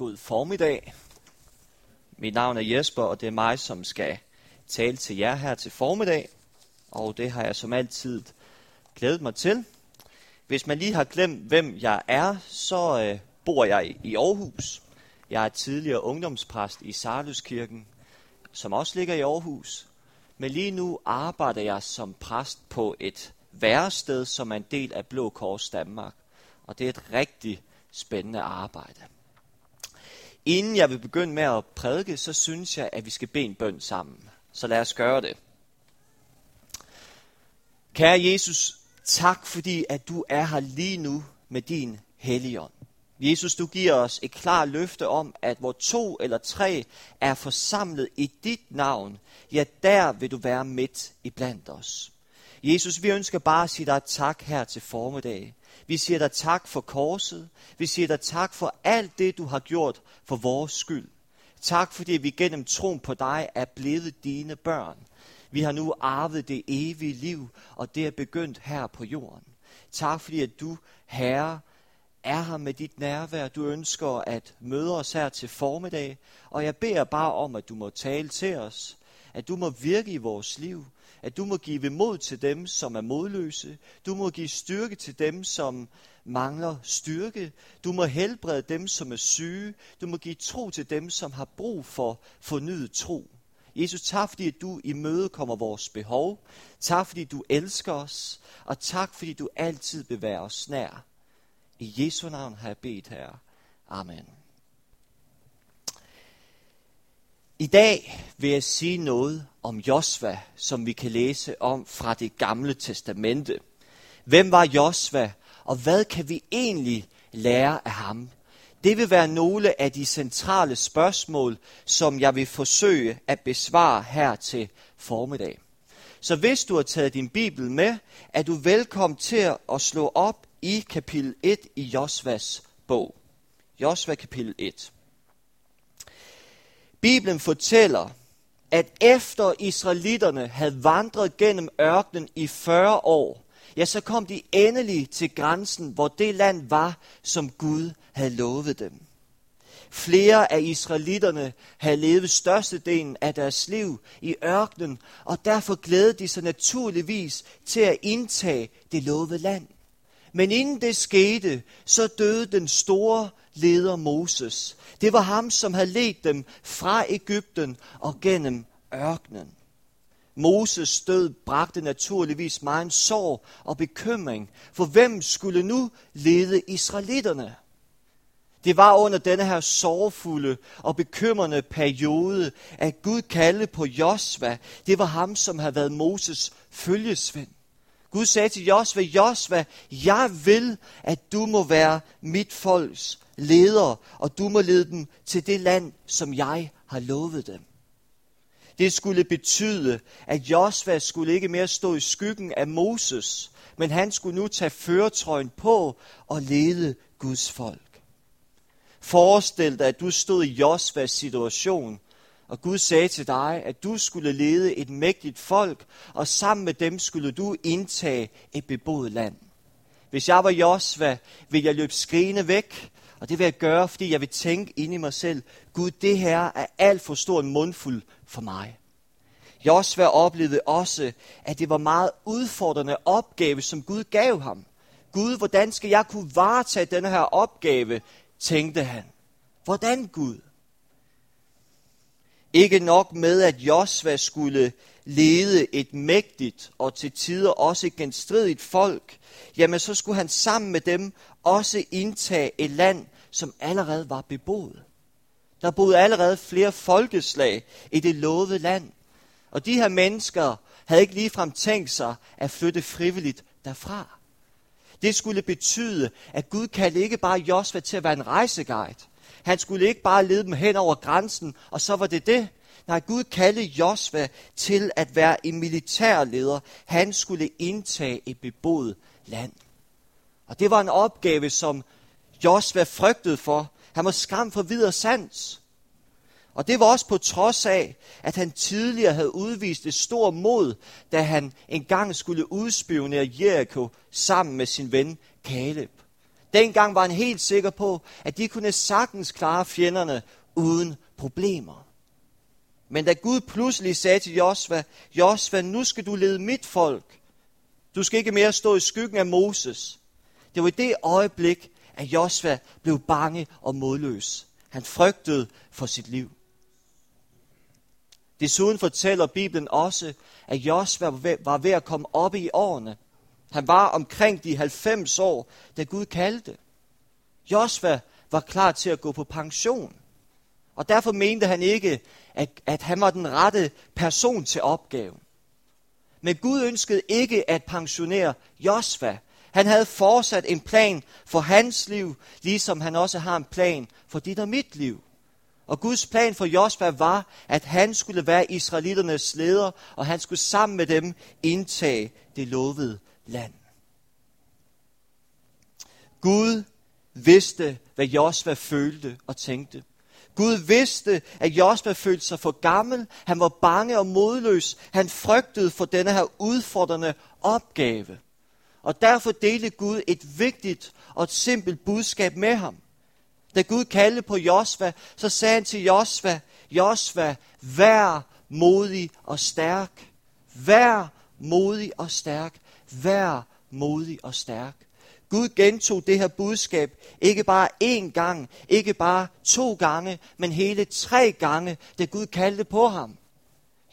God formiddag. Mit navn er Jesper, og det er mig, som skal tale til jer her til formiddag. Og det har jeg som altid glædet mig til. Hvis man lige har glemt, hvem jeg er, så øh, bor jeg i Aarhus. Jeg er tidligere ungdomspræst i Sarluskirken, som også ligger i Aarhus. Men lige nu arbejder jeg som præst på et værested, som er en del af Blå Kors Danmark. Og det er et rigtig spændende arbejde. Inden jeg vil begynde med at prædike, så synes jeg, at vi skal bede en bøn sammen. Så lad os gøre det. Kære Jesus, tak fordi, at du er her lige nu med din helligånd. Jesus, du giver os et klart løfte om, at hvor to eller tre er forsamlet i dit navn, ja, der vil du være midt i blandt os. Jesus, vi ønsker bare at sige dig tak her til formiddag. Vi siger dig tak for korset. Vi siger dig tak for alt det, du har gjort for vores skyld. Tak fordi vi gennem troen på dig er blevet dine børn. Vi har nu arvet det evige liv, og det er begyndt her på jorden. Tak fordi at du, Herre, er her med dit nærvær. Du ønsker at møde os her til formiddag, og jeg beder bare om, at du må tale til os, at du må virke i vores liv, at du må give mod til dem, som er modløse. Du må give styrke til dem, som mangler styrke. Du må helbrede dem, som er syge. Du må give tro til dem, som har brug for fornyet tro. Jesus, tak fordi du i møde kommer vores behov. Tak fordi du elsker os. Og tak fordi du altid bevæger os nær. I Jesu navn har jeg bedt her. Amen. I dag vil jeg sige noget om Josva, som vi kan læse om fra det gamle testamente. Hvem var Josva, og hvad kan vi egentlig lære af ham? Det vil være nogle af de centrale spørgsmål, som jeg vil forsøge at besvare her til formiddag. Så hvis du har taget din bibel med, er du velkommen til at slå op i kapitel 1 i Josvas bog. Josva kapitel 1. Bibelen fortæller, at efter israelitterne havde vandret gennem ørkenen i 40 år, ja, så kom de endelig til grænsen, hvor det land var, som Gud havde lovet dem. Flere af israelitterne havde levet størstedelen af deres liv i ørkenen, og derfor glædede de sig naturligvis til at indtage det lovede land. Men inden det skete, så døde den store leder Moses. Det var ham, som havde ledt dem fra Ægypten og gennem ørkenen. Moses død bragte naturligvis meget sorg og bekymring, for hvem skulle nu lede israelitterne? Det var under denne her sorgfulde og bekymrende periode, at Gud kaldte på Josva. Det var ham, som havde været Moses følgesvend. Gud sagde til Josva, Josva, jeg vil, at du må være mit folks leder, og du må lede dem til det land, som jeg har lovet dem. Det skulle betyde, at Josva skulle ikke mere stå i skyggen af Moses, men han skulle nu tage føretrøjen på og lede Guds folk. Forestil dig, at du stod i Josvas situation, og Gud sagde til dig, at du skulle lede et mægtigt folk, og sammen med dem skulle du indtage et beboet land. Hvis jeg var Josva, ville jeg løbe skrigende væk, og det vil jeg gøre, fordi jeg vil tænke ind i mig selv, Gud, det her er alt for stor en mundfuld for mig. Josva oplevede også, at det var meget udfordrende opgave, som Gud gav ham. Gud, hvordan skal jeg kunne varetage denne her opgave, tænkte han. Hvordan Gud? Ikke nok med, at Josva skulle lede et mægtigt og til tider også et genstridigt folk, jamen så skulle han sammen med dem også indtage et land, som allerede var beboet. Der boede allerede flere folkeslag i det lovede land. Og de her mennesker havde ikke ligefrem tænkt sig at flytte frivilligt derfra. Det skulle betyde, at Gud kaldte ikke bare Josva til at være en rejseguide. Han skulle ikke bare lede dem hen over grænsen, og så var det det. Nej, Gud kaldte Josva til at være en militærleder. Han skulle indtage et beboet land. Og det var en opgave, som Josva frygtede for. Han var skam for videre sans. Og det var også på trods af, at han tidligere havde udvist et stort mod, da han engang skulle udspionere Jericho sammen med sin ven Caleb. Dengang var han helt sikker på, at de kunne sagtens klare fjenderne uden problemer. Men da Gud pludselig sagde til Josva, Josva, nu skal du lede mit folk. Du skal ikke mere stå i skyggen af Moses. Det var i det øjeblik, at Josva blev bange og modløs. Han frygtede for sit liv. Desuden fortæller Bibelen også, at Josva var ved at komme op i årene. Han var omkring de 90 år, da Gud kaldte. Josva var klar til at gå på pension. Og derfor mente han ikke, at, at han var den rette person til opgaven. Men Gud ønskede ikke at pensionere Josva. Han havde fortsat en plan for hans liv, ligesom han også har en plan for dit og mit liv. Og Guds plan for Josva var, at han skulle være israeliternes leder, og han skulle sammen med dem indtage det lovede land. Gud vidste, hvad Josva følte og tænkte. Gud vidste, at Josva følte sig for gammel. Han var bange og modløs. Han frygtede for denne her udfordrende opgave. Og derfor delte Gud et vigtigt og et simpelt budskab med ham. Da Gud kaldte på Josva, så sagde han til Josva, Josva, vær modig og stærk. Vær modig og stærk. Vær modig og stærk. Gud gentog det her budskab ikke bare én gang, ikke bare to gange, men hele tre gange, da Gud kaldte på ham.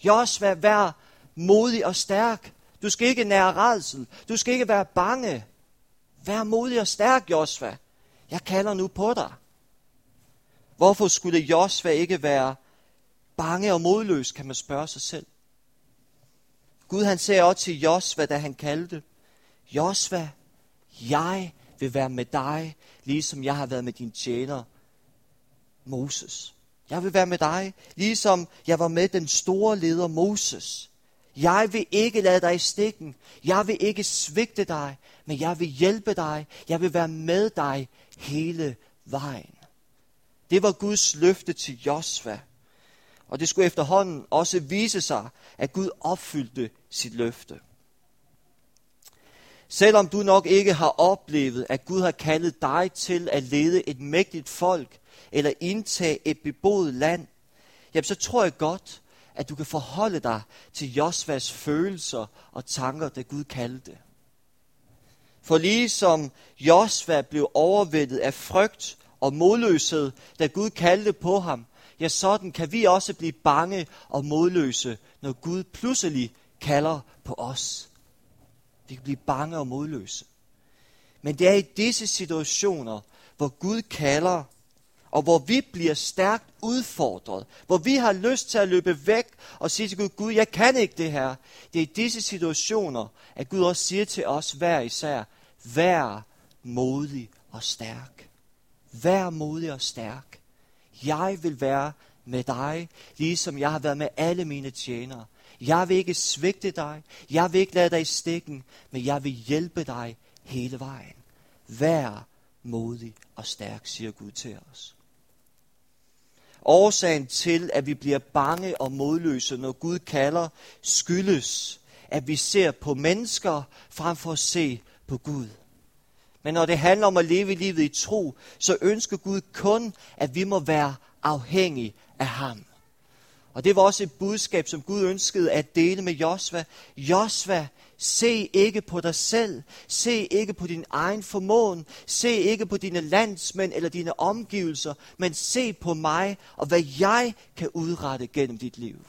Josva, vær modig og stærk. Du skal ikke nære redsel. Du skal ikke være bange. Vær modig og stærk, Josva. Jeg kalder nu på dig. Hvorfor skulle Josva ikke være bange og modløs, kan man spørge sig selv. Gud han sagde også til Josva, da han kaldte, Josva, jeg vil være med dig, ligesom jeg har været med din tjener, Moses. Jeg vil være med dig, ligesom jeg var med den store leder Moses. Jeg vil ikke lade dig i stikken. Jeg vil ikke svigte dig, men jeg vil hjælpe dig. Jeg vil være med dig hele vejen. Det var Guds løfte til Josva. Og det skulle efterhånden også vise sig, at Gud opfyldte sit løfte. Selvom du nok ikke har oplevet, at Gud har kaldet dig til at lede et mægtigt folk, eller indtage et beboet land, jamen så tror jeg godt, at du kan forholde dig til Josvas følelser og tanker, da Gud kaldte. For ligesom Josva blev overvældet af frygt og modløshed, da Gud kaldte på ham, ja, sådan kan vi også blive bange og modløse, når Gud pludselig kalder på os. Vi kan blive bange og modløse. Men det er i disse situationer, hvor Gud kalder, og hvor vi bliver stærkt udfordret, hvor vi har lyst til at løbe væk og sige til Gud, Gud, jeg kan ikke det her. Det er i disse situationer, at Gud også siger til os hver især, vær modig og stærk. Vær modig og stærk. Jeg vil være med dig, ligesom jeg har været med alle mine tjenere. Jeg vil ikke svigte dig. Jeg vil ikke lade dig i stikken, men jeg vil hjælpe dig hele vejen. Vær modig og stærk, siger Gud til os. Årsagen til, at vi bliver bange og modløse, når Gud kalder, skyldes, at vi ser på mennesker frem for at se på Gud. Men når det handler om at leve livet i tro, så ønsker Gud kun, at vi må være afhængige af ham. Og det var også et budskab, som Gud ønskede at dele med Josva. Josva, se ikke på dig selv. Se ikke på din egen formåen. Se ikke på dine landsmænd eller dine omgivelser. Men se på mig og hvad jeg kan udrette gennem dit liv.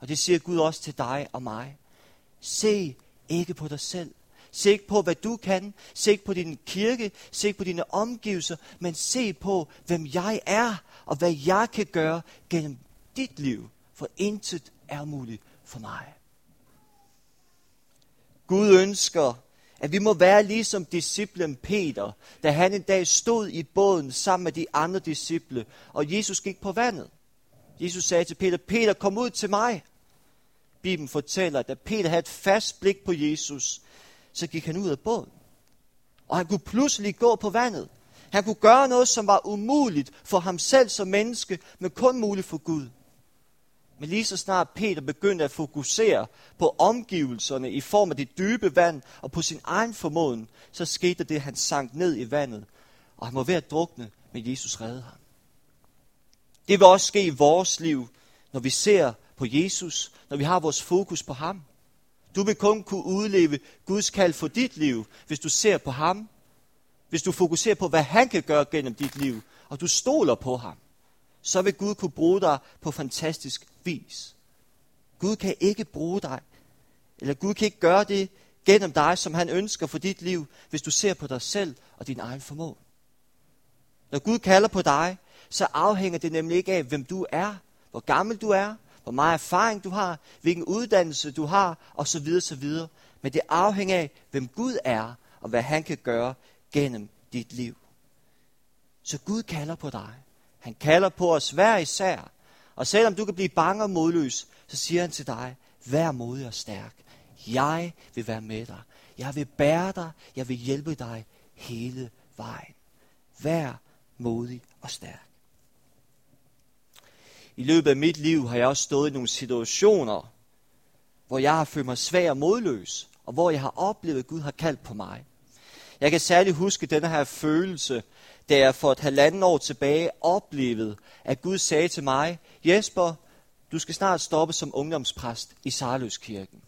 Og det siger Gud også til dig og mig. Se ikke på dig selv. Se ikke på, hvad du kan. Se ikke på din kirke. Se ikke på dine omgivelser. Men se på, hvem jeg er, og hvad jeg kan gøre gennem dit liv, for intet er muligt for mig. Gud ønsker, at vi må være ligesom disciplen Peter, da han en dag stod i båden sammen med de andre disciple, og Jesus gik på vandet. Jesus sagde til Peter, Peter, kom ud til mig. Bibelen fortæller, at da Peter havde et fast blik på Jesus, så gik han ud af båden. Og han kunne pludselig gå på vandet. Han kunne gøre noget, som var umuligt for ham selv som menneske, men kun muligt for Gud. Men lige så snart Peter begyndte at fokusere på omgivelserne i form af det dybe vand og på sin egen formåen, så skete det, at han sank ned i vandet, og han var ved at drukne, men Jesus reddede ham. Det vil også ske i vores liv, når vi ser på Jesus, når vi har vores fokus på ham. Du vil kun kunne udleve Guds kald for dit liv, hvis du ser på ham. Hvis du fokuserer på, hvad han kan gøre gennem dit liv, og du stoler på ham, så vil Gud kunne bruge dig på fantastisk vis. Gud kan ikke bruge dig, eller Gud kan ikke gøre det gennem dig, som han ønsker for dit liv, hvis du ser på dig selv og din egen formål. Når Gud kalder på dig, så afhænger det nemlig ikke af, hvem du er, hvor gammel du er, hvor meget erfaring du har, hvilken uddannelse du har, osv. osv. Men det afhænger af, hvem Gud er, og hvad han kan gøre gennem dit liv. Så Gud kalder på dig. Han kalder på os hver især. Og selvom du kan blive bange og modløs, så siger han til dig, vær modig og stærk. Jeg vil være med dig. Jeg vil bære dig. Jeg vil hjælpe dig hele vejen. Vær modig og stærk. I løbet af mit liv har jeg også stået i nogle situationer, hvor jeg har følt mig svag og modløs, og hvor jeg har oplevet, at Gud har kaldt på mig. Jeg kan særligt huske den her følelse, da jeg for et halvanden år tilbage oplevede, at Gud sagde til mig, Jesper, du skal snart stoppe som ungdomspræst i Sarløskirken.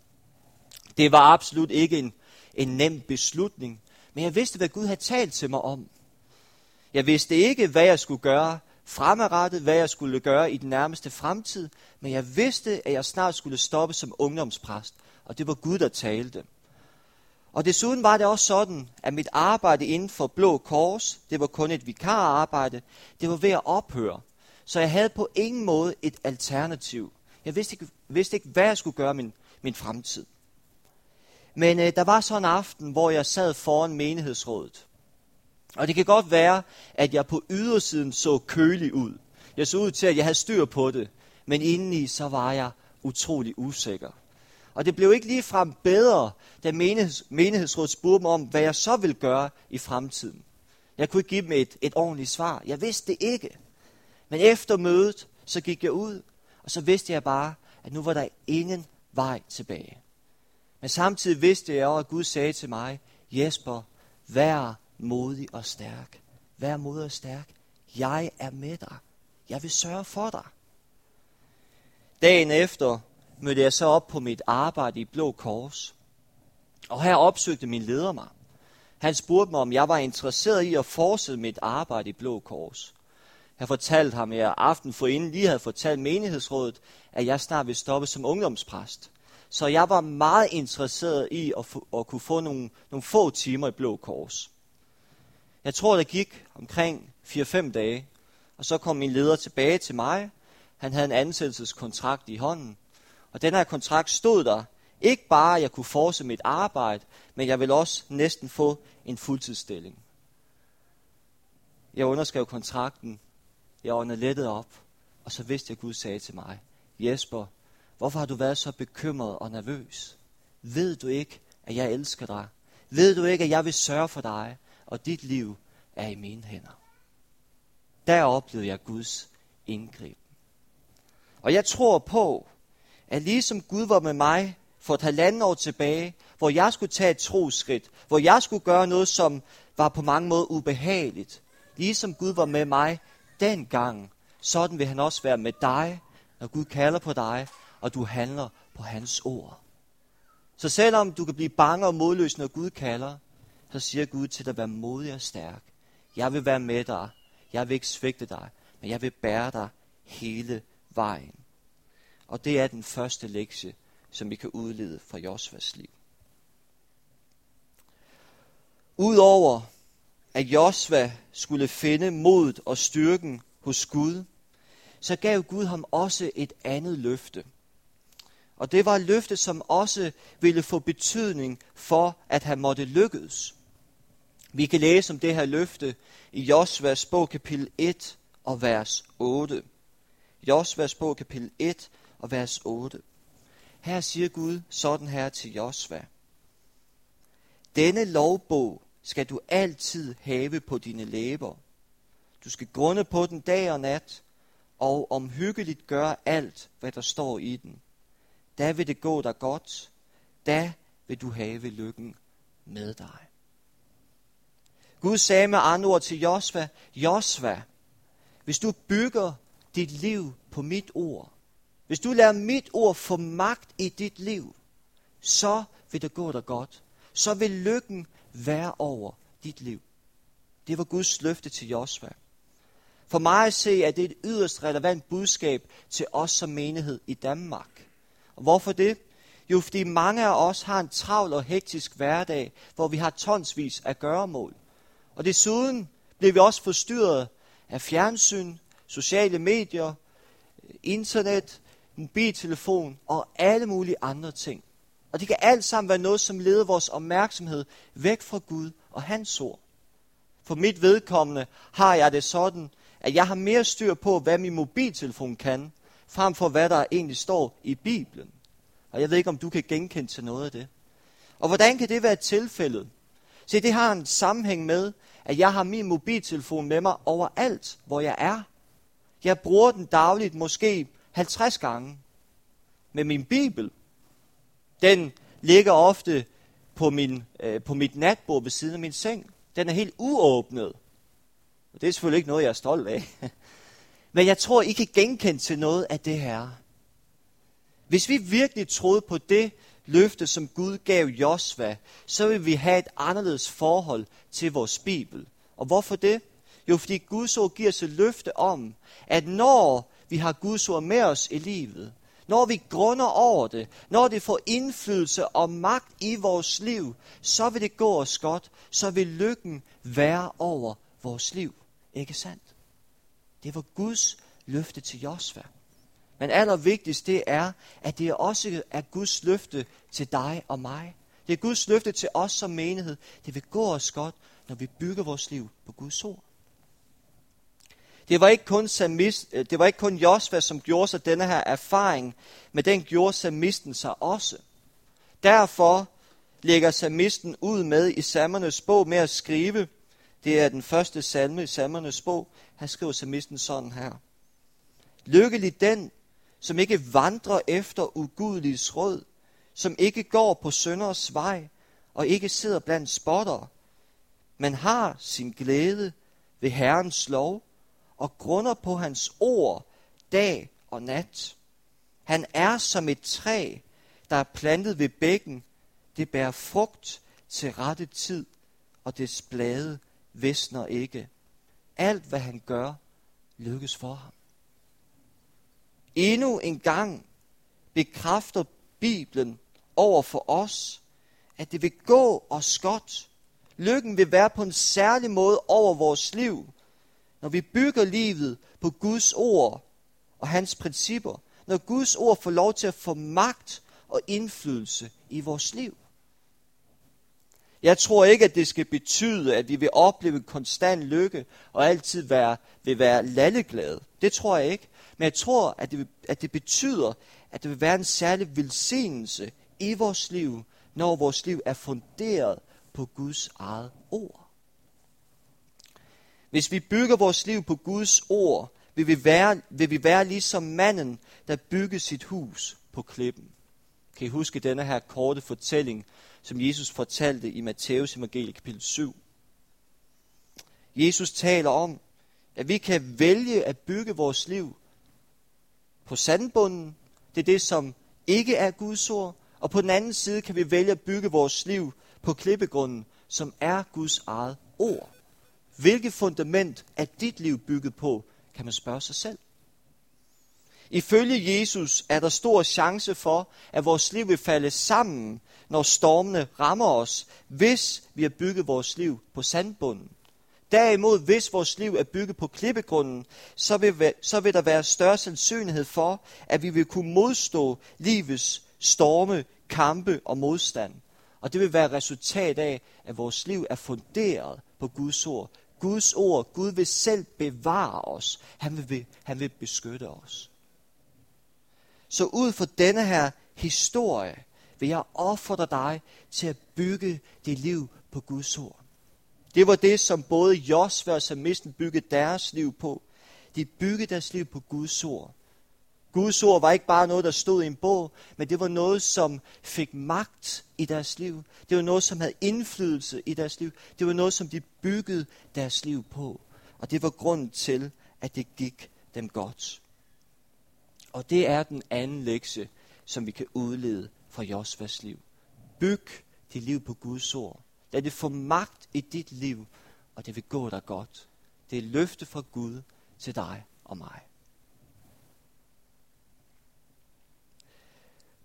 Det var absolut ikke en, en nem beslutning, men jeg vidste, hvad Gud havde talt til mig om. Jeg vidste ikke, hvad jeg skulle gøre fremadrettet, hvad jeg skulle gøre i den nærmeste fremtid, men jeg vidste, at jeg snart skulle stoppe som ungdomspræst, og det var Gud, der talte. Og desuden var det også sådan, at mit arbejde inden for Blå Kors, det var kun et vikararbejde, det var ved at ophøre. Så jeg havde på ingen måde et alternativ. Jeg vidste ikke, vidste ikke hvad jeg skulle gøre min, min fremtid. Men øh, der var så en aften, hvor jeg sad foran menighedsrådet. Og det kan godt være, at jeg på ydersiden så kølig ud. Jeg så ud til, at jeg havde styr på det. Men indeni så var jeg utrolig usikker. Og det blev ikke ligefrem bedre, da menigheds, menighedsrådet spurgte mig om, hvad jeg så ville gøre i fremtiden. Jeg kunne ikke give dem et, et ordentligt svar. Jeg vidste det ikke. Men efter mødet, så gik jeg ud, og så vidste jeg bare, at nu var der ingen vej tilbage. Men samtidig vidste jeg også, at Gud sagde til mig, Jesper, vær modig og stærk. Vær modig og stærk. Jeg er med dig. Jeg vil sørge for dig. Dagen efter mødte jeg så op på mit arbejde i Blå Kors. Og her opsøgte min leder mig. Han spurgte mig, om jeg var interesseret i at fortsætte mit arbejde i Blå Kors. Jeg fortalte ham, at jeg aften forinden lige havde fortalt menighedsrådet, at jeg snart ville stoppe som ungdomspræst. Så jeg var meget interesseret i at, få, at kunne få nogle, nogle få timer i Blå Kors. Jeg tror, det gik omkring 4-5 dage, og så kom min leder tilbage til mig. Han havde en ansættelseskontrakt i hånden, og den her kontrakt stod der, ikke bare at jeg kunne fortsætte mit arbejde, men jeg ville også næsten få en fuldtidsstilling. Jeg underskrev kontrakten, jeg åndede lettet op, og så vidste jeg, at Gud sagde til mig, Jesper, hvorfor har du været så bekymret og nervøs? Ved du ikke, at jeg elsker dig? Ved du ikke, at jeg vil sørge for dig? Og dit liv er i mine hænder. Der oplevede jeg Guds indgreb. Og jeg tror på, at ligesom Gud var med mig for et halvandet år tilbage, hvor jeg skulle tage et troskridt, hvor jeg skulle gøre noget, som var på mange måder ubehageligt, ligesom Gud var med mig dengang, sådan vil han også være med dig, når Gud kalder på dig, og du handler på hans ord. Så selvom du kan blive bange og modløs, når Gud kalder, så siger Gud til dig, vær modig og stærk. Jeg vil være med dig. Jeg vil ikke svigte dig, men jeg vil bære dig hele vejen. Og det er den første lektie, som vi kan udlede fra Josvas liv. Udover at Josva skulle finde modet og styrken hos Gud, så gav Gud ham også et andet løfte. Og det var et løfte, som også ville få betydning for, at han måtte lykkes. Vi kan læse om det her løfte i Josvas bog kapitel 1 og vers 8. Josvas bog kapitel 1 og vers 8. Her siger Gud sådan her til Josva. Denne lovbog skal du altid have på dine læber. Du skal grunde på den dag og nat, og omhyggeligt gøre alt, hvad der står i den. Da vil det gå dig godt, da vil du have lykken med dig. Gud sagde med andre ord til Josva, Josva, hvis du bygger dit liv på mit ord, hvis du lader mit ord få magt i dit liv, så vil det gå dig godt. Så vil lykken være over dit liv. Det var Guds løfte til Josva. For mig at se, at det er et yderst relevant budskab til os som menighed i Danmark. Og hvorfor det? Jo, fordi mange af os har en travl og hektisk hverdag, hvor vi har tonsvis af gøremål. Og desuden bliver vi også forstyrret af fjernsyn, sociale medier, internet, mobiltelefon og alle mulige andre ting. Og det kan alt sammen være noget, som leder vores opmærksomhed væk fra Gud og hans ord. For mit vedkommende har jeg det sådan, at jeg har mere styr på, hvad min mobiltelefon kan, frem for hvad der egentlig står i Bibelen. Og jeg ved ikke, om du kan genkende til noget af det. Og hvordan kan det være tilfældet? Se, det har en sammenhæng med, at jeg har min mobiltelefon med mig overalt, hvor jeg er. Jeg bruger den dagligt måske 50 gange. Med min bibel, den ligger ofte på, min, øh, på mit natbord ved siden af min seng. Den er helt uåbnet. Og det er selvfølgelig ikke noget, jeg er stolt af. Men jeg tror, I kan genkende til noget af det her. Hvis vi virkelig troede på det løfte, som Gud gav Josva, så vil vi have et anderledes forhold til vores Bibel. Og hvorfor det? Jo, fordi Guds ord giver os et løfte om, at når vi har Guds ord med os i livet, når vi grunder over det, når det får indflydelse og magt i vores liv, så vil det gå os godt, så vil lykken være over vores liv. Ikke sandt? Det var Guds løfte til Josva. Men allervigtigst det er, at det også er Guds løfte til dig og mig. Det er Guds løfte til os som menighed. Det vil gå os godt, når vi bygger vores liv på Guds ord. Det var ikke kun, samist, øh, det var ikke kun Josva, som gjorde sig denne her erfaring, men den gjorde samisten sig også. Derfor lægger samisten ud med i salmernes bog med at skrive, det er den første salme i salmernes bog, han skriver samisten sådan her. Lykkelig den, som ikke vandrer efter ugudeliges råd, som ikke går på sønders vej, og ikke sidder blandt spottere, men har sin glæde ved Herrens lov, og grunder på hans ord dag og nat. Han er som et træ, der er plantet ved bækken. Det bærer frugt til rette tid, og dets blade visner ikke. Alt, hvad han gør, lykkes for ham. Endnu en gang bekræfter Bibelen over for os, at det vil gå os godt. Lykken vil være på en særlig måde over vores liv, når vi bygger livet på Guds ord og hans principper, når Guds ord får lov til at få magt og indflydelse i vores liv. Jeg tror ikke, at det skal betyde, at vi vil opleve konstant lykke og altid være, vil være lalleglade. Det tror jeg ikke. Men jeg tror, at det, at det betyder, at der vil være en særlig velsignelse i vores liv, når vores liv er funderet på Guds eget ord. Hvis vi bygger vores liv på Guds ord, vil vi være, vil vi være ligesom manden, der byggede sit hus på klippen. Kan I huske denne her korte fortælling, som Jesus fortalte i Matteus evangelie kapitel 7? Jesus taler om, at vi kan vælge at bygge vores liv på sandbunden. Det er det, som ikke er Guds ord. Og på den anden side kan vi vælge at bygge vores liv på klippegrunden, som er Guds eget ord. Hvilket fundament er dit liv bygget på, kan man spørge sig selv. Ifølge Jesus er der stor chance for, at vores liv vil falde sammen, når stormene rammer os, hvis vi har bygget vores liv på sandbunden. Derimod, hvis vores liv er bygget på klippegrunden, så vil, så vil der være større sandsynlighed for, at vi vil kunne modstå livets storme, kampe og modstand. Og det vil være resultat af, at vores liv er funderet på Guds ord. Guds ord, Gud vil selv bevare os. Han vil, han vil beskytte os. Så ud fra denne her historie, vil jeg opfordre dig til at bygge dit liv på Guds ord. Det var det, som både Josva og Samisten byggede deres liv på. De byggede deres liv på Guds ord. Guds ord var ikke bare noget, der stod i en bog, men det var noget, som fik magt i deres liv. Det var noget, som havde indflydelse i deres liv. Det var noget, som de byggede deres liv på. Og det var grunden til, at det gik dem godt. Og det er den anden lektie, som vi kan udlede fra Josvas liv. Byg dit liv på Guds ord. Lad det få magt i dit liv, og det vil gå dig godt. Det er løfte fra Gud til dig og mig.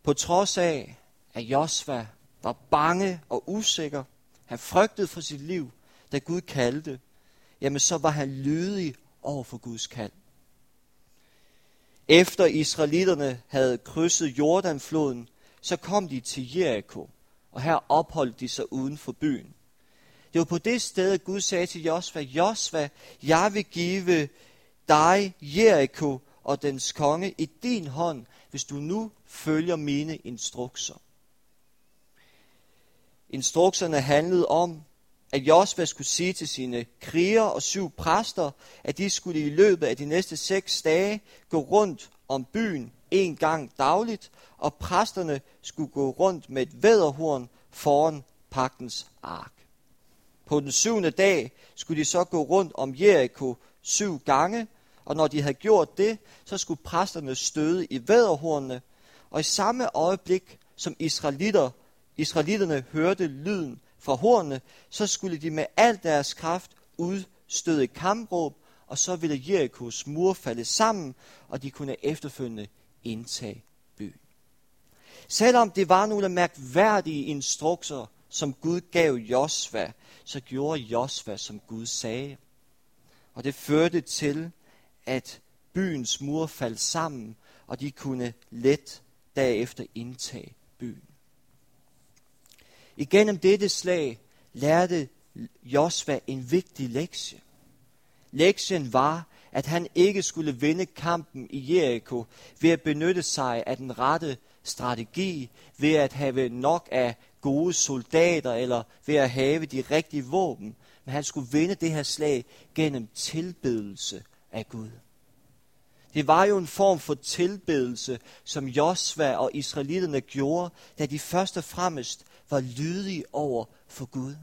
På trods af, at Josva var bange og usikker, han frygtede for sit liv, da Gud kaldte, jamen så var han lydig over for Guds kald. Efter israelitterne havde krydset Jordanfloden, så kom de til Jericho, og her opholdt de sig uden for byen. Det var på det sted, at Gud sagde til Josva, Josva, jeg vil give dig Jericho og dens konge i din hånd, hvis du nu følger mine instrukser. Instrukserne handlede om, at Josva skulle sige til sine krigere og syv præster, at de skulle i løbet af de næste seks dage gå rundt om byen en gang dagligt, og præsterne skulle gå rundt med et væderhorn foran pagtens ark. På den syvende dag skulle de så gå rundt om Jericho syv gange, og når de havde gjort det, så skulle præsterne støde i væderhornene, og i samme øjeblik, som israelitter, israelitterne hørte lyden fra hornene, så skulle de med al deres kraft udstøde kampråb, og så ville Jerikos mur falde sammen, og de kunne efterfølgende indtage byen. Selvom det var nogle mærkværdige instrukser, som Gud gav Josva, så gjorde Josva, som Gud sagde. Og det førte til, at byens mur faldt sammen, og de kunne let derefter indtage byen. Igennem dette slag lærte Josva en vigtig lektie. Lektien var, at han ikke skulle vinde kampen i Jericho ved at benytte sig af den rette strategi, ved at have nok af gode soldater eller ved at have de rigtige våben. Men han skulle vinde det her slag gennem tilbedelse af Gud. Det var jo en form for tilbedelse, som Josva og israelitterne gjorde, da de først og fremmest var lydige over for Gud.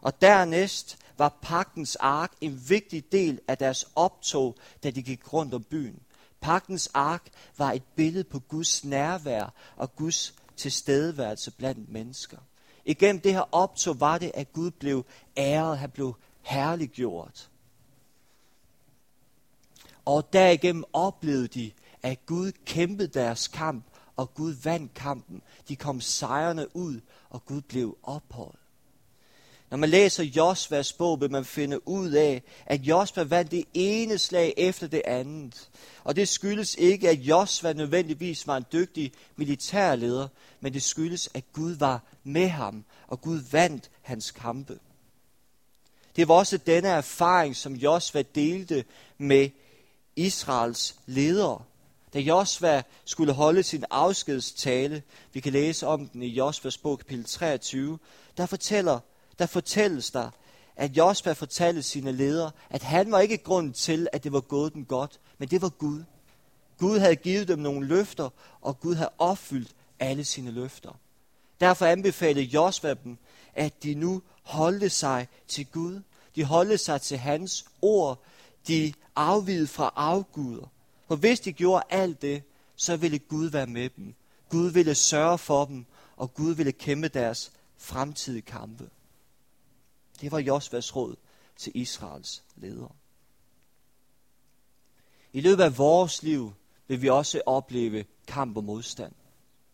Og dernæst var pagtens ark en vigtig del af deres optog, da de gik rundt om byen. Pagtens ark var et billede på Guds nærvær og Guds tilstedeværelse blandt mennesker. Igennem det her optog var det, at Gud blev æret, han blev herliggjort. Og derigennem oplevede de, at Gud kæmpede deres kamp, og Gud vandt kampen. De kom sejrende ud, og Gud blev ophøjet. Når man læser Josvas bog, vil man finde ud af, at Josva vandt det ene slag efter det andet. Og det skyldes ikke, at Josva nødvendigvis var en dygtig militærleder, men det skyldes, at Gud var med ham, og Gud vandt hans kampe. Det var også denne erfaring, som Josva delte med Israels ledere. Da Josva skulle holde sin afskedstale, vi kan læse om den i Josvas bog kapitel 23, der fortæller der fortælles der, at Josva fortalte sine ledere, at han var ikke grund til, at det var gået dem godt, men det var Gud. Gud havde givet dem nogle løfter, og Gud havde opfyldt alle sine løfter. Derfor anbefalede Josva dem, at de nu holdte sig til Gud. De holdte sig til hans ord. De afvidede fra afguder. For hvis de gjorde alt det, så ville Gud være med dem. Gud ville sørge for dem, og Gud ville kæmpe deres fremtidige kampe. Det var Josvas råd til Israels ledere. I løbet af vores liv vil vi også opleve kamp og modstand.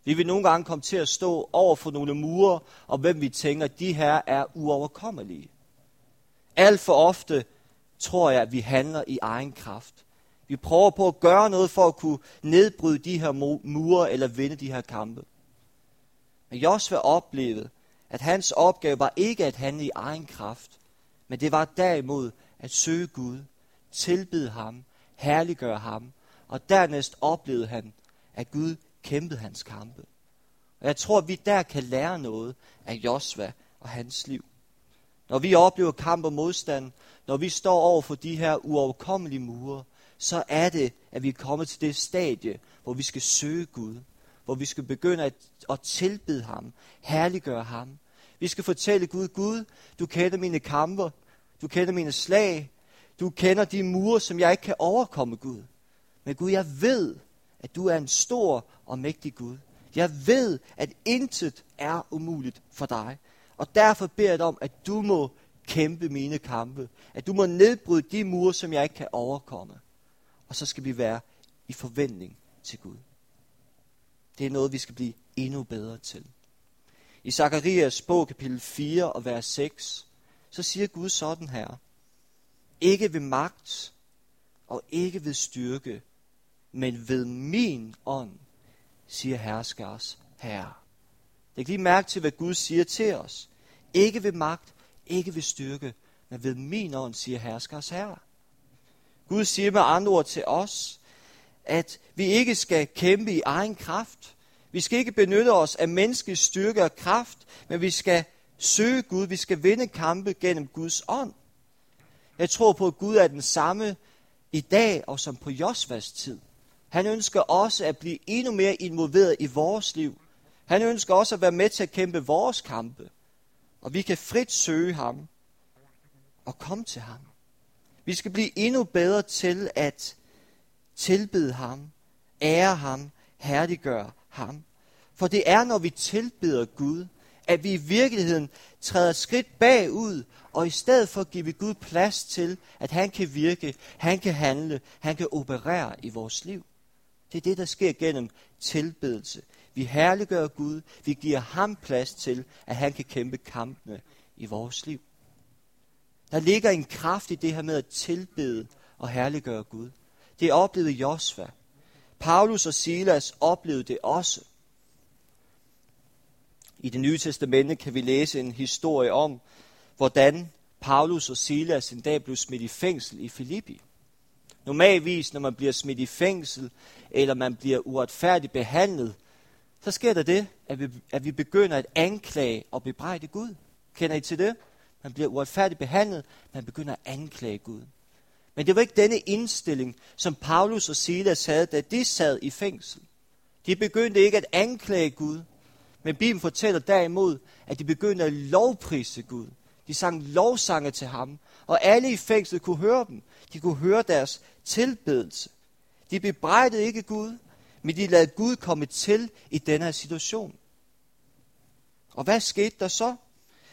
Vi vil nogle gange komme til at stå over for nogle mure, og hvem vi tænker, de her er uoverkommelige. Alt for ofte tror jeg, at vi handler i egen kraft. Vi prøver på at gøre noget for at kunne nedbryde de her mure eller vinde de her kampe. Men Josva oplevede, at hans opgave var ikke at handle i egen kraft, men det var derimod at søge Gud, tilbede ham, herliggøre ham, og dernæst oplevede han, at Gud kæmpede hans kampe. Og jeg tror, at vi der kan lære noget af Josva og hans liv. Når vi oplever kamp og modstand, når vi står over for de her uoverkommelige mure, så er det, at vi er kommet til det stadie, hvor vi skal søge Gud. Hvor vi skal begynde at, at tilbede ham, herliggøre ham. Vi skal fortælle Gud, Gud, du kender mine kamper, du kender mine slag, du kender de mure, som jeg ikke kan overkomme, Gud. Men Gud, jeg ved, at du er en stor og mægtig Gud. Jeg ved, at intet er umuligt for dig. Og derfor beder jeg dig om, at du må kæmpe mine kampe. At du må nedbryde de mure, som jeg ikke kan overkomme. Og så skal vi være i forventning til Gud. Det er noget, vi skal blive endnu bedre til. I Zakarias bog kapitel 4 og vers 6, så siger Gud sådan her. Ikke ved magt og ikke ved styrke, men ved min ånd, siger herskers herre. Læg lige mærke til, hvad Gud siger til os. Ikke ved magt, ikke ved styrke, men ved min ånd, siger herskers herre. Gud siger med andre ord til os, at vi ikke skal kæmpe i egen kraft. Vi skal ikke benytte os af menneskets styrke og kraft, men vi skal søge Gud. Vi skal vinde kampe gennem Guds ånd. Jeg tror på, at Gud er den samme i dag og som på Josvas tid. Han ønsker også at blive endnu mere involveret i vores liv. Han ønsker også at være med til at kæmpe vores kampe. Og vi kan frit søge ham og komme til ham. Vi skal blive endnu bedre til at tilbede ham, ære ham, herliggøre ham. For det er, når vi tilbeder Gud, at vi i virkeligheden træder skridt bagud, og i stedet for giver vi Gud plads til, at han kan virke, han kan handle, han kan operere i vores liv. Det er det, der sker gennem tilbedelse. Vi herliggør Gud, vi giver ham plads til, at han kan kæmpe kampene i vores liv. Der ligger en kraft i det her med at tilbede og herliggøre Gud. Det oplevede Josva. Paulus og Silas oplevede det også. I det nye testamente kan vi læse en historie om, hvordan Paulus og Silas en dag blev smidt i fængsel i Filippi. Normalvis, når man bliver smidt i fængsel, eller man bliver uretfærdigt behandlet, så sker der det, at vi, at vi begynder at anklage og bebrejde Gud. Kender I til det? Man bliver uretfærdigt behandlet, man begynder at anklage Gud. Men det var ikke denne indstilling, som Paulus og Silas havde, da de sad i fængsel. De begyndte ikke at anklage Gud, men Bibelen fortæller derimod, at de begyndte at lovprise Gud. De sang lovsange til ham, og alle i fængslet kunne høre dem. De kunne høre deres tilbedelse. De bebrejdede ikke Gud, men de lader Gud komme til i denne her situation. Og hvad skete der så?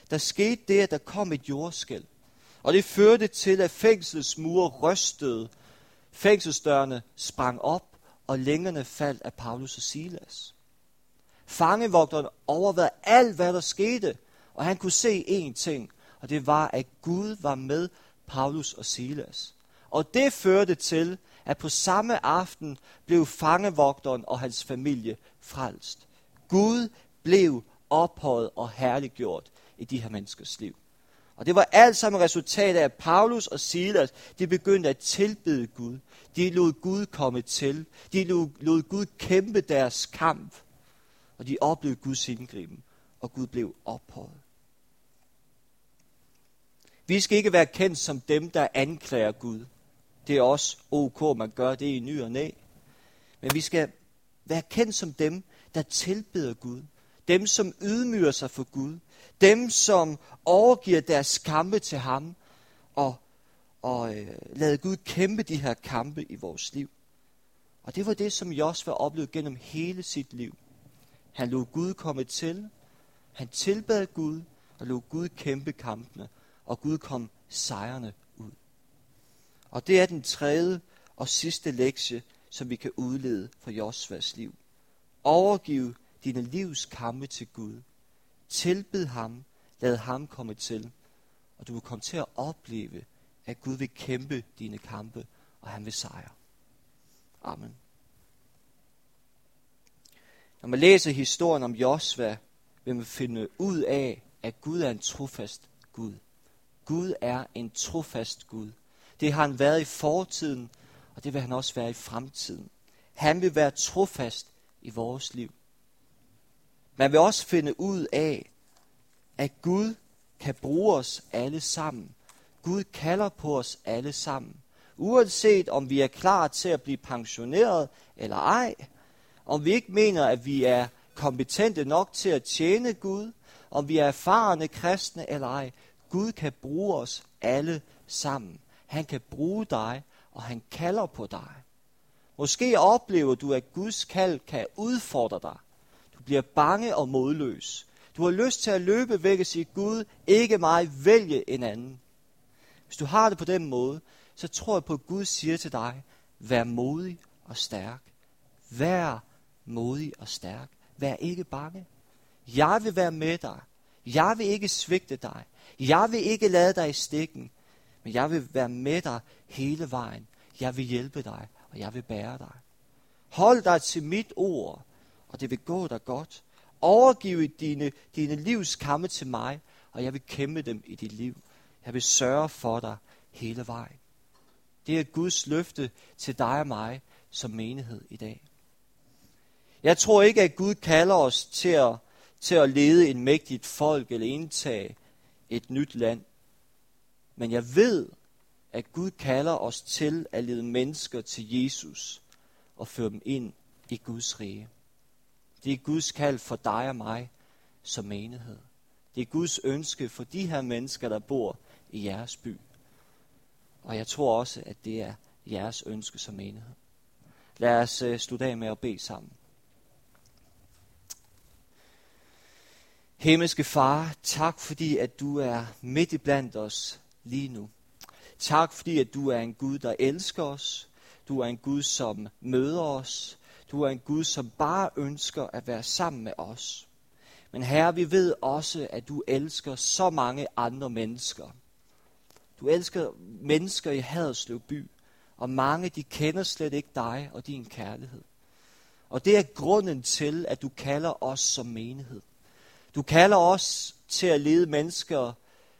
Der skete det, at der kom et jordskæld. Og det førte til, at fængselsmure rystede. Fængselsdørene sprang op, og længerne faldt af Paulus og Silas. Fangevogteren overvejede alt, hvad der skete, og han kunne se én ting, og det var, at Gud var med Paulus og Silas. Og det førte til, at på samme aften blev fangevogteren og hans familie frelst. Gud blev ophøjet og herliggjort i de her menneskers liv. Og det var alt sammen resultat af, at Paulus og Silas, de begyndte at tilbede Gud. De lod Gud komme til. De lod, lod Gud kæmpe deres kamp. Og de oplevede Guds indgriben, og Gud blev ophøjet. Vi skal ikke være kendt som dem, der anklager Gud. Det er også ok, man gør det i ny og næ. Men vi skal være kendt som dem, der tilbeder Gud. Dem, som ydmyger sig for Gud. Dem, som overgiver deres kampe til ham. Og, og øh, lader Gud kæmpe de her kampe i vores liv. Og det var det, som Josva oplevede gennem hele sit liv. Han lod Gud komme til. Han tilbad Gud og lod Gud kæmpe kampene. Og Gud kom sejrende ud. og det er den tredje og sidste lektie, som vi kan udlede fra Josvas liv. Overgive dine livs kampe til Gud. Tilbed ham. Lad ham komme til. Og du vil komme til at opleve, at Gud vil kæmpe dine kampe, og han vil sejre. Amen. Når man læser historien om Josva, vil man finde ud af, at Gud er en trofast Gud. Gud er en trofast Gud. Det har han været i fortiden, og det vil han også være i fremtiden. Han vil være trofast i vores liv. Man vil også finde ud af, at Gud kan bruge os alle sammen. Gud kalder på os alle sammen. Uanset om vi er klar til at blive pensioneret eller ej, om vi ikke mener, at vi er kompetente nok til at tjene Gud, om vi er erfarne kristne eller ej. Gud kan bruge os alle sammen. Han kan bruge dig, og han kalder på dig. Måske oplever du, at Guds kald kan udfordre dig. Bliver bange og modløs. Du har lyst til at løbe væk og sige, Gud, ikke mig, vælge en anden. Hvis du har det på den måde, så tror jeg på, at Gud siger til dig, vær modig og stærk. Vær modig og stærk. Vær ikke bange. Jeg vil være med dig. Jeg vil ikke svigte dig. Jeg vil ikke lade dig i stikken. Men jeg vil være med dig hele vejen. Jeg vil hjælpe dig, og jeg vil bære dig. Hold dig til mit ord, og det vil gå dig godt. Overgiv dine, dine livs kampe til mig, og jeg vil kæmpe dem i dit liv. Jeg vil sørge for dig hele vejen. Det er Guds løfte til dig og mig som menighed i dag. Jeg tror ikke, at Gud kalder os til at, til at lede en mægtigt folk eller indtage et nyt land. Men jeg ved, at Gud kalder os til at lede mennesker til Jesus og føre dem ind i Guds rige. Det er Guds kald for dig og mig som menighed. Det er Guds ønske for de her mennesker, der bor i jeres by. Og jeg tror også, at det er jeres ønske som menighed. Lad os øh, slutte af med at bede sammen. Himmelske Far, tak fordi, at du er midt i blandt os lige nu. Tak fordi, at du er en Gud, der elsker os. Du er en Gud, som møder os. Du er en Gud, som bare ønsker at være sammen med os. Men Herre, vi ved også, at du elsker så mange andre mennesker. Du elsker mennesker i Haderslev by, og mange de kender slet ikke dig og din kærlighed. Og det er grunden til, at du kalder os som menighed. Du kalder os til at lede mennesker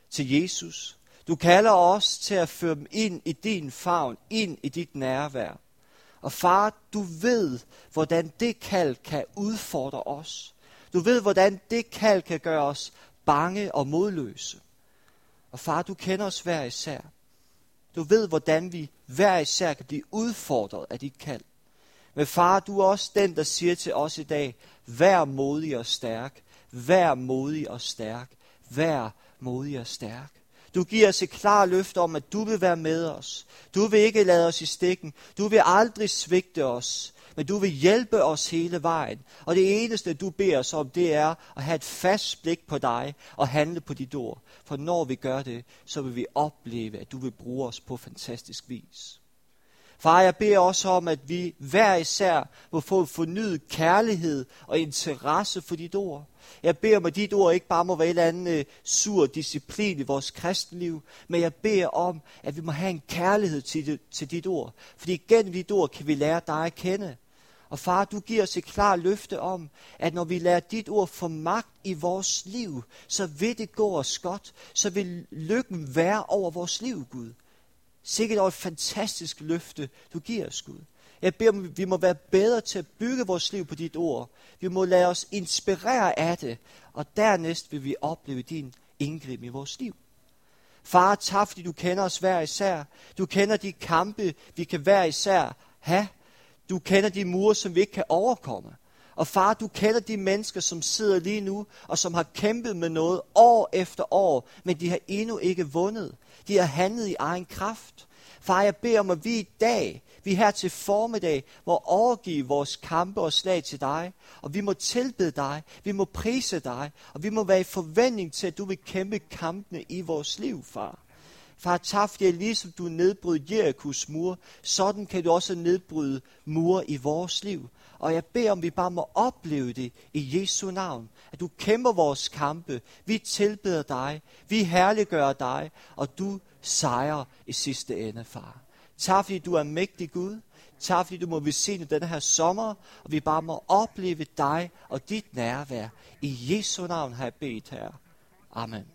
til Jesus. Du kalder os til at føre dem ind i din favn, ind i dit nærvær. Og far, du ved, hvordan det kald kan udfordre os. Du ved, hvordan det kald kan gøre os bange og modløse. Og far, du kender os hver især. Du ved, hvordan vi hver især kan blive udfordret af dit kald. Men far, du er også den, der siger til os i dag, vær modig og stærk, Vær modig og stærk. Vær modig og stærk. Du giver os et klart løfte om, at du vil være med os. Du vil ikke lade os i stikken. Du vil aldrig svigte os. Men du vil hjælpe os hele vejen. Og det eneste, du beder os om, det er at have et fast blik på dig og handle på dit ord. For når vi gør det, så vil vi opleve, at du vil bruge os på fantastisk vis. Far, jeg beder også om, at vi hver især må få fornyet kærlighed og interesse for dit ord. Jeg beder om, at dit ord ikke bare må være en eller anden øh, sur disciplin i vores kristenliv, men jeg beder om, at vi må have en kærlighed til, det, til dit ord. Fordi gennem dit ord kan vi lære dig at kende. Og far, du giver os et klart løfte om, at når vi lærer dit ord få magt i vores liv, så vil det gå os godt. Så vil lykken være over vores liv, Gud. Sikkert over et fantastisk løfte, du giver os, Gud. Jeg beder om, vi må være bedre til at bygge vores liv på dit ord. Vi må lade os inspirere af det, og dernæst vil vi opleve din indgriben i vores liv. Far, tak fordi du kender os hver især. Du kender de kampe, vi kan hver især have. Du kender de mure, som vi ikke kan overkomme. Og far, du kender de mennesker, som sidder lige nu, og som har kæmpet med noget år efter år, men de har endnu ikke vundet. De har handlet i egen kraft. Far, jeg beder om, at vi i dag, vi her til formiddag, må overgive vores kampe og slag til dig, og vi må tilbede dig, vi må prise dig, og vi må være i forventning til, at du vil kæmpe kampene i vores liv, far. Far, tak fordi ligesom du nedbrød Jerikos mur, sådan kan du også nedbryde mure i vores liv. Og jeg beder om, vi bare må opleve det i Jesu navn. At du kæmper vores kampe. Vi tilbeder dig. Vi herliggør dig. Og du sejrer i sidste ende, far. Tak fordi du er mægtig Gud. Tak fordi du må velsigne denne her sommer. Og vi bare må opleve dig og dit nærvær. I Jesu navn har jeg bedt her. Amen.